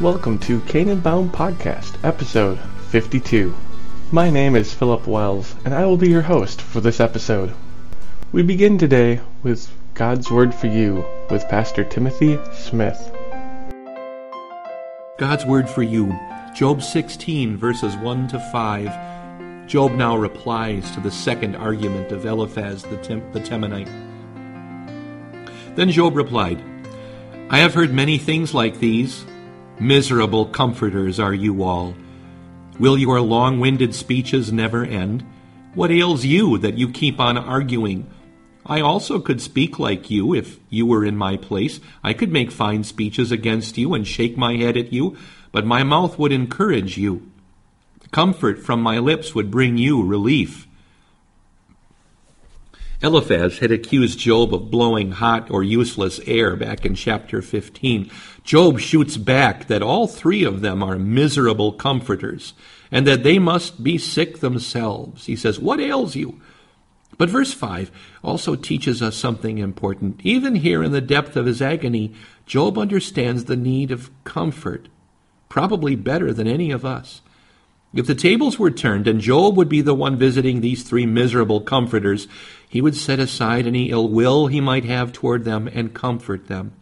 Welcome to Canaan Bound Podcast, episode 52. My name is Philip Wells, and I will be your host for this episode. We begin today with God's Word for You with Pastor Timothy Smith. God's Word for You, Job 16, verses 1 to 5. Job now replies to the second argument of Eliphaz the, Tem- the Temanite. Then Job replied, I have heard many things like these. Miserable comforters are you all. Will your long winded speeches never end? What ails you that you keep on arguing? I also could speak like you if you were in my place. I could make fine speeches against you and shake my head at you, but my mouth would encourage you. Comfort from my lips would bring you relief. Eliphaz had accused Job of blowing hot or useless air back in chapter 15. Job shoots back that all three of them are miserable comforters and that they must be sick themselves. He says, What ails you? But verse 5 also teaches us something important. Even here in the depth of his agony, Job understands the need of comfort, probably better than any of us. If the tables were turned and Job would be the one visiting these three miserable comforters, he would set aside any ill will he might have toward them and comfort them.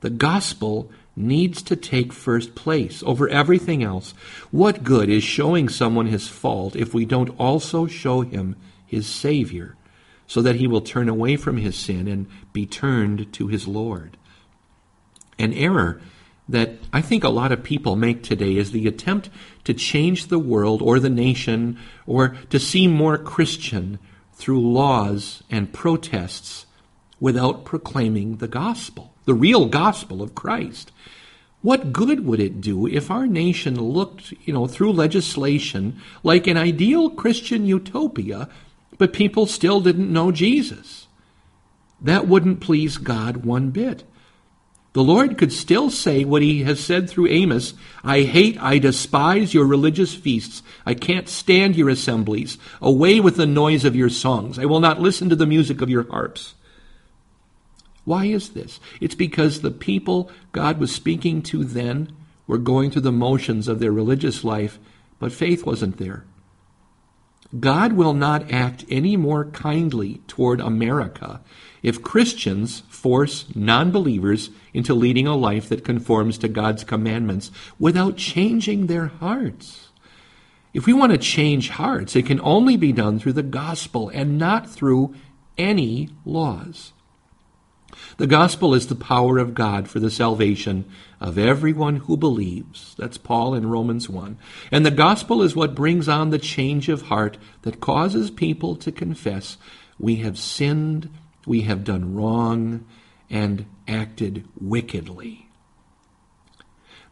The gospel needs to take first place over everything else. What good is showing someone his fault if we don't also show him his Savior, so that he will turn away from his sin and be turned to his Lord? An error that I think a lot of people make today is the attempt to change the world or the nation or to seem more Christian through laws and protests without proclaiming the gospel, the real gospel of Christ. What good would it do if our nation looked, you know, through legislation like an ideal Christian utopia, but people still didn't know Jesus? That wouldn't please God one bit. The Lord could still say what he has said through Amos I hate, I despise your religious feasts. I can't stand your assemblies. Away with the noise of your songs. I will not listen to the music of your harps. Why is this? It's because the people God was speaking to then were going through the motions of their religious life, but faith wasn't there. God will not act any more kindly toward America if Christians force non believers into leading a life that conforms to God's commandments without changing their hearts. If we want to change hearts, it can only be done through the gospel and not through any laws. The gospel is the power of God for the salvation of everyone who believes. That's Paul in Romans 1. And the gospel is what brings on the change of heart that causes people to confess we have sinned, we have done wrong, and acted wickedly.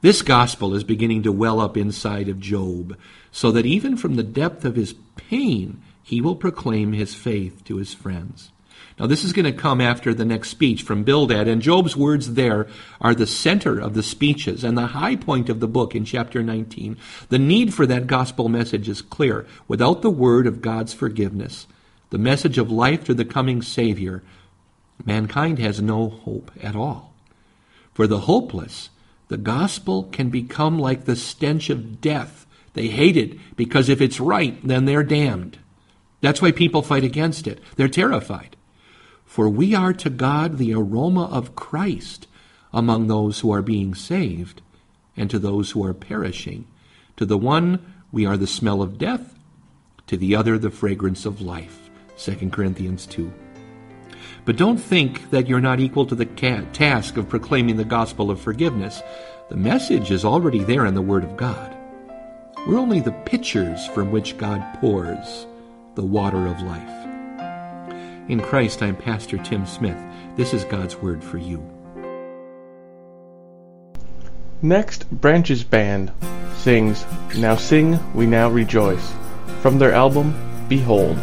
This gospel is beginning to well up inside of Job, so that even from the depth of his pain, he will proclaim his faith to his friends. Now, this is going to come after the next speech from Bildad, and Job's words there are the center of the speeches and the high point of the book in chapter 19. The need for that gospel message is clear. Without the word of God's forgiveness, the message of life to the coming Savior, mankind has no hope at all. For the hopeless, the gospel can become like the stench of death. They hate it because if it's right, then they're damned. That's why people fight against it. They're terrified. For we are to God the aroma of Christ among those who are being saved, and to those who are perishing. To the one we are the smell of death, to the other the fragrance of life. 2 Corinthians 2. But don't think that you're not equal to the task of proclaiming the gospel of forgiveness. The message is already there in the Word of God. We're only the pitchers from which God pours the water of life. In Christ, I'm Pastor Tim Smith. This is God's Word for you. Next, Branches Band sings Now Sing, We Now Rejoice from their album Behold.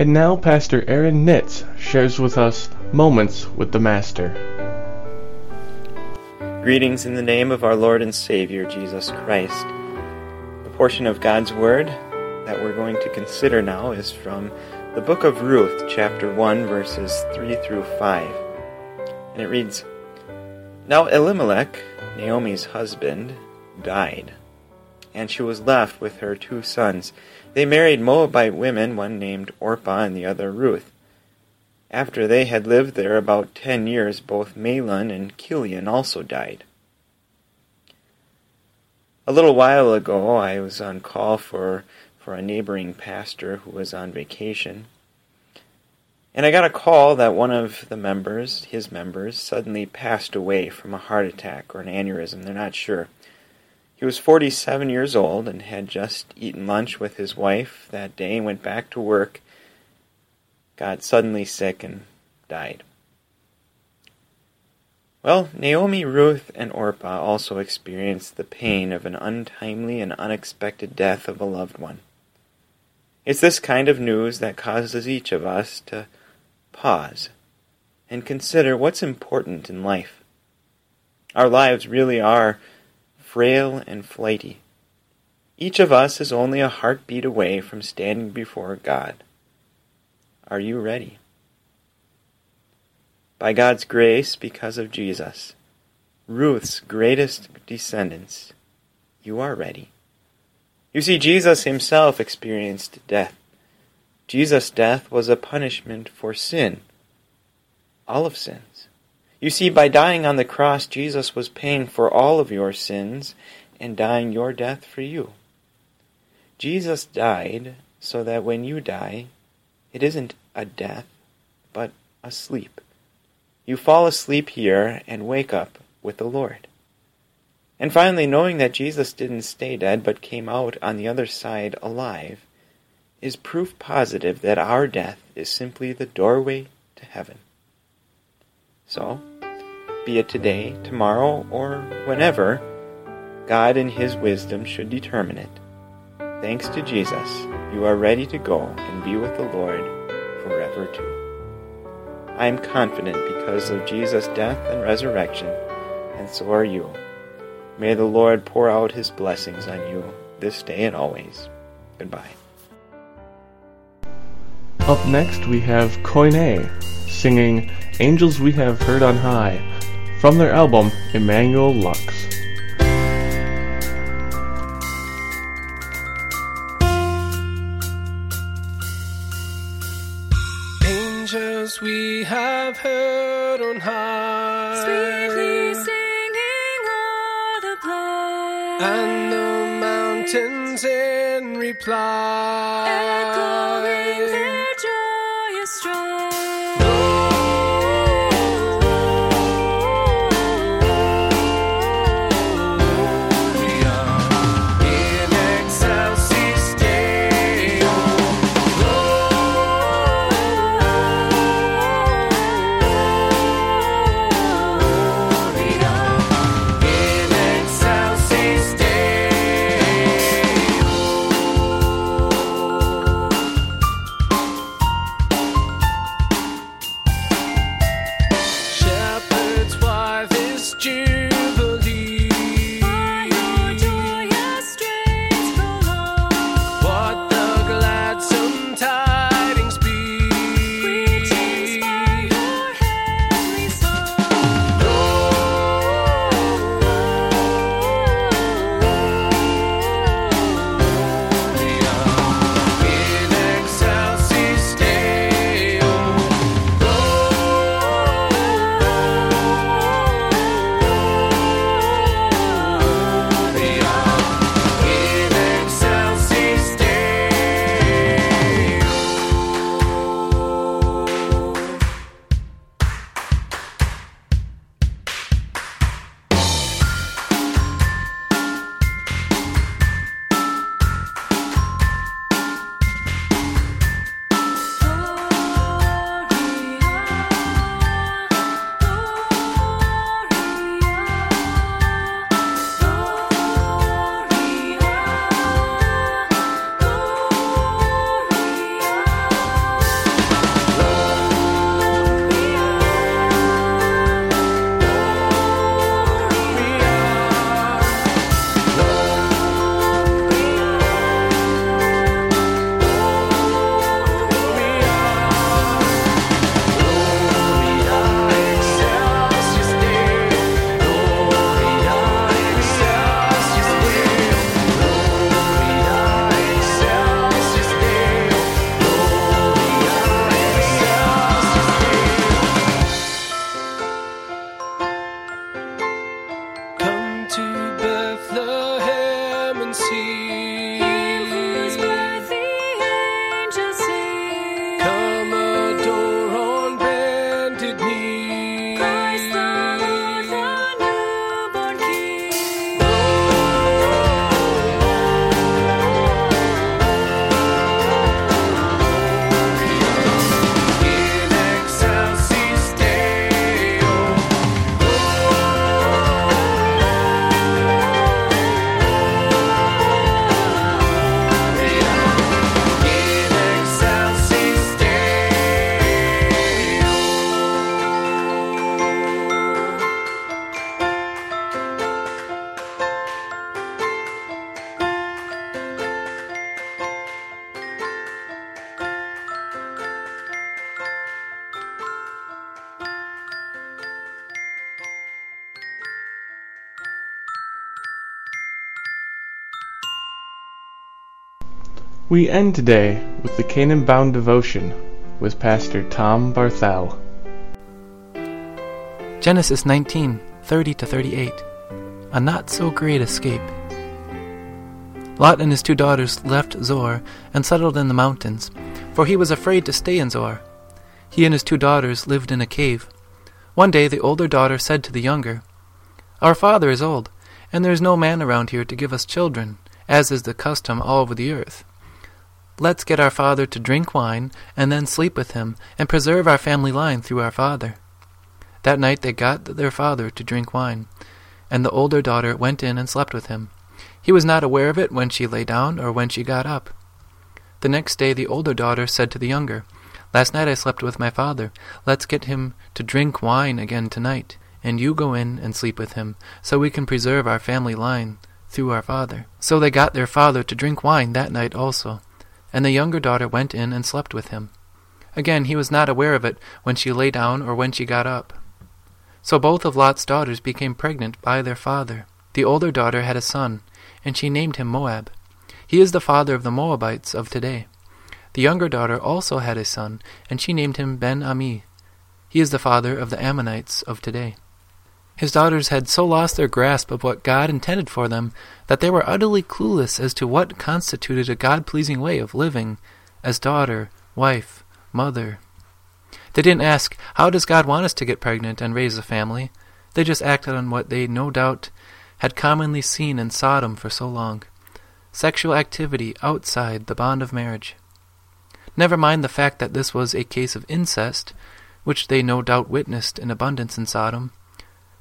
And now Pastor Aaron Nitz shares with us Moments with the Master. Greetings in the name of our Lord and Savior, Jesus Christ. The portion of God's Word that we're going to consider now is from the book of Ruth, chapter 1, verses 3 through 5. And it reads Now Elimelech, Naomi's husband, died, and she was left with her two sons. They married Moabite women, one named Orpah and the other Ruth. After they had lived there about ten years, both Mahlon and Kilion also died. A little while ago, I was on call for, for a neighboring pastor who was on vacation. And I got a call that one of the members, his members, suddenly passed away from a heart attack or an aneurysm. They're not sure. He was 47 years old and had just eaten lunch with his wife that day went back to work, got suddenly sick, and died. Well, Naomi, Ruth, and Orpah also experienced the pain of an untimely and unexpected death of a loved one. It's this kind of news that causes each of us to pause and consider what's important in life. Our lives really are frail and flighty. Each of us is only a heartbeat away from standing before God. Are you ready? By God's grace, because of Jesus, Ruth's greatest descendants, you are ready. You see, Jesus himself experienced death. Jesus' death was a punishment for sin, all of sins. You see, by dying on the cross, Jesus was paying for all of your sins and dying your death for you. Jesus died so that when you die, it isn't a death, but a sleep. You fall asleep here and wake up with the Lord. And finally, knowing that Jesus didn't stay dead but came out on the other side alive is proof positive that our death is simply the doorway to heaven. So, be it today, tomorrow, or whenever, God in His wisdom should determine it. Thanks to Jesus, you are ready to go and be with the Lord forever too. I am confident because of Jesus' death and resurrection, and so are you. May the Lord pour out His blessings on you this day and always. Goodbye. Up next, we have Koine singing Angels We Have Heard on High from their album Emmanuel Lux. Angels we have heard on high, sweetly singing o'er the plain, and the mountains in reply. Echo We end today with the Canaan Bound devotion with Pastor Tom Barthel. Genesis 19, 30 to 38. A not so great escape. Lot and his two daughters left Zoar and settled in the mountains, for he was afraid to stay in Zoar. He and his two daughters lived in a cave. One day the older daughter said to the younger, Our father is old, and there is no man around here to give us children, as is the custom all over the earth. Let's get our father to drink wine, and then sleep with him, and preserve our family line through our father. That night they got their father to drink wine, and the older daughter went in and slept with him. He was not aware of it when she lay down or when she got up. The next day the older daughter said to the younger, Last night I slept with my father. Let's get him to drink wine again tonight, and you go in and sleep with him, so we can preserve our family line through our father. So they got their father to drink wine that night also, and the younger daughter went in and slept with him. Again he was not aware of it when she lay down or when she got up. So both of Lot's daughters became pregnant by their father. The older daughter had a son, and she named him Moab. He is the father of the Moabites of today. The younger daughter also had a son, and she named him Ben-Ammi. He is the father of the Ammonites of today. His daughters had so lost their grasp of what God intended for them that they were utterly clueless as to what constituted a God pleasing way of living as daughter, wife, mother. They didn't ask, How does God want us to get pregnant and raise a family? They just acted on what they no doubt had commonly seen in Sodom for so long sexual activity outside the bond of marriage. Never mind the fact that this was a case of incest, which they no doubt witnessed in abundance in Sodom.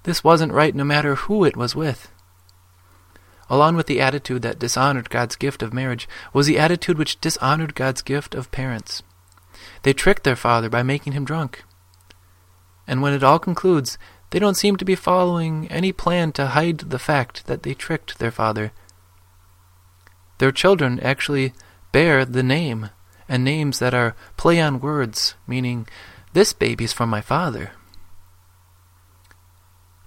This wasn't right no matter who it was with. Along with the attitude that dishonored God's gift of marriage was the attitude which dishonored God's gift of parents. They tricked their father by making him drunk. And when it all concludes, they don't seem to be following any plan to hide the fact that they tricked their father. Their children actually bear the name, and names that are play on words, meaning, this baby's from my father.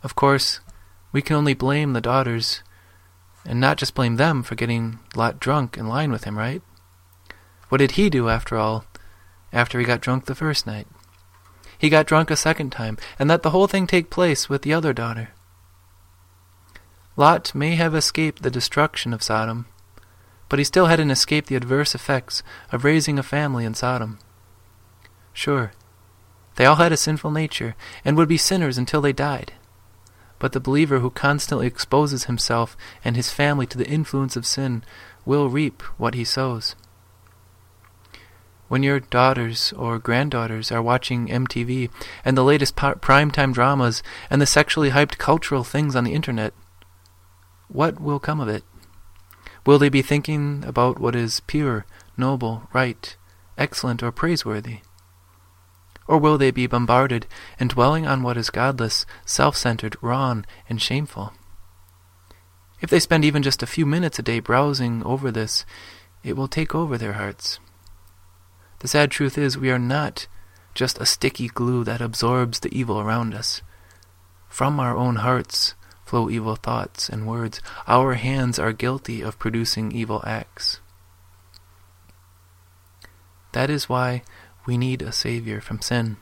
Of course, we can only blame the daughters, and not just blame them for getting Lot drunk in line with him, right? What did he do, after all, after he got drunk the first night? He got drunk a second time, and let the whole thing take place with the other daughter. Lot may have escaped the destruction of Sodom, but he still hadn't escaped the adverse effects of raising a family in Sodom. Sure, they all had a sinful nature, and would be sinners until they died. But the believer who constantly exposes himself and his family to the influence of sin will reap what he sows. When your daughters or granddaughters are watching MTV and the latest primetime dramas and the sexually hyped cultural things on the internet, what will come of it? Will they be thinking about what is pure, noble, right, excellent, or praiseworthy? Or will they be bombarded and dwelling on what is godless, self centered, wrong, and shameful? If they spend even just a few minutes a day browsing over this, it will take over their hearts. The sad truth is, we are not just a sticky glue that absorbs the evil around us. From our own hearts flow evil thoughts and words. Our hands are guilty of producing evil acts. That is why we need a Savior from sin.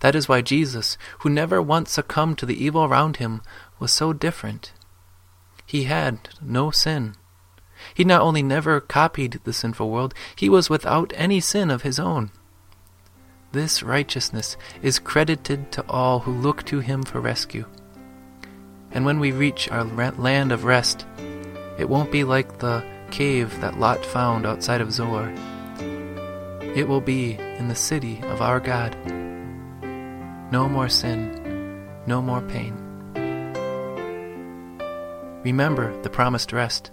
That is why Jesus, who never once succumbed to the evil around him, was so different. He had no sin. He not only never copied the sinful world, he was without any sin of his own. This righteousness is credited to all who look to him for rescue. And when we reach our land of rest, it won't be like the cave that Lot found outside of Zoar. It will be in the city of our God. No more sin, no more pain. Remember the promised rest.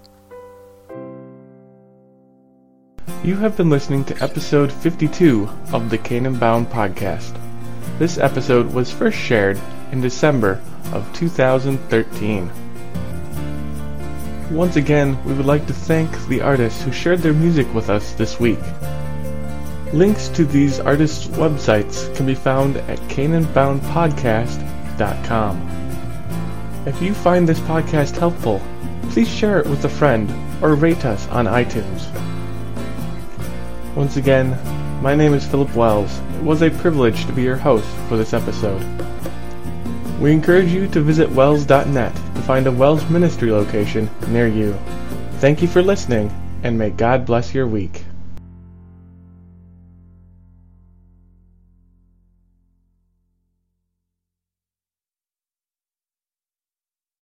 You have been listening to episode 52 of the Canaan Bound podcast. This episode was first shared in December of 2013. Once again, we would like to thank the artists who shared their music with us this week. Links to these artists' websites can be found at canaanboundpodcast.com. If you find this podcast helpful, please share it with a friend or rate us on iTunes. Once again, my name is Philip Wells. It was a privilege to be your host for this episode. We encourage you to visit wels.net to find a WELS Ministry location near you. Thank you for listening, and may God bless your week.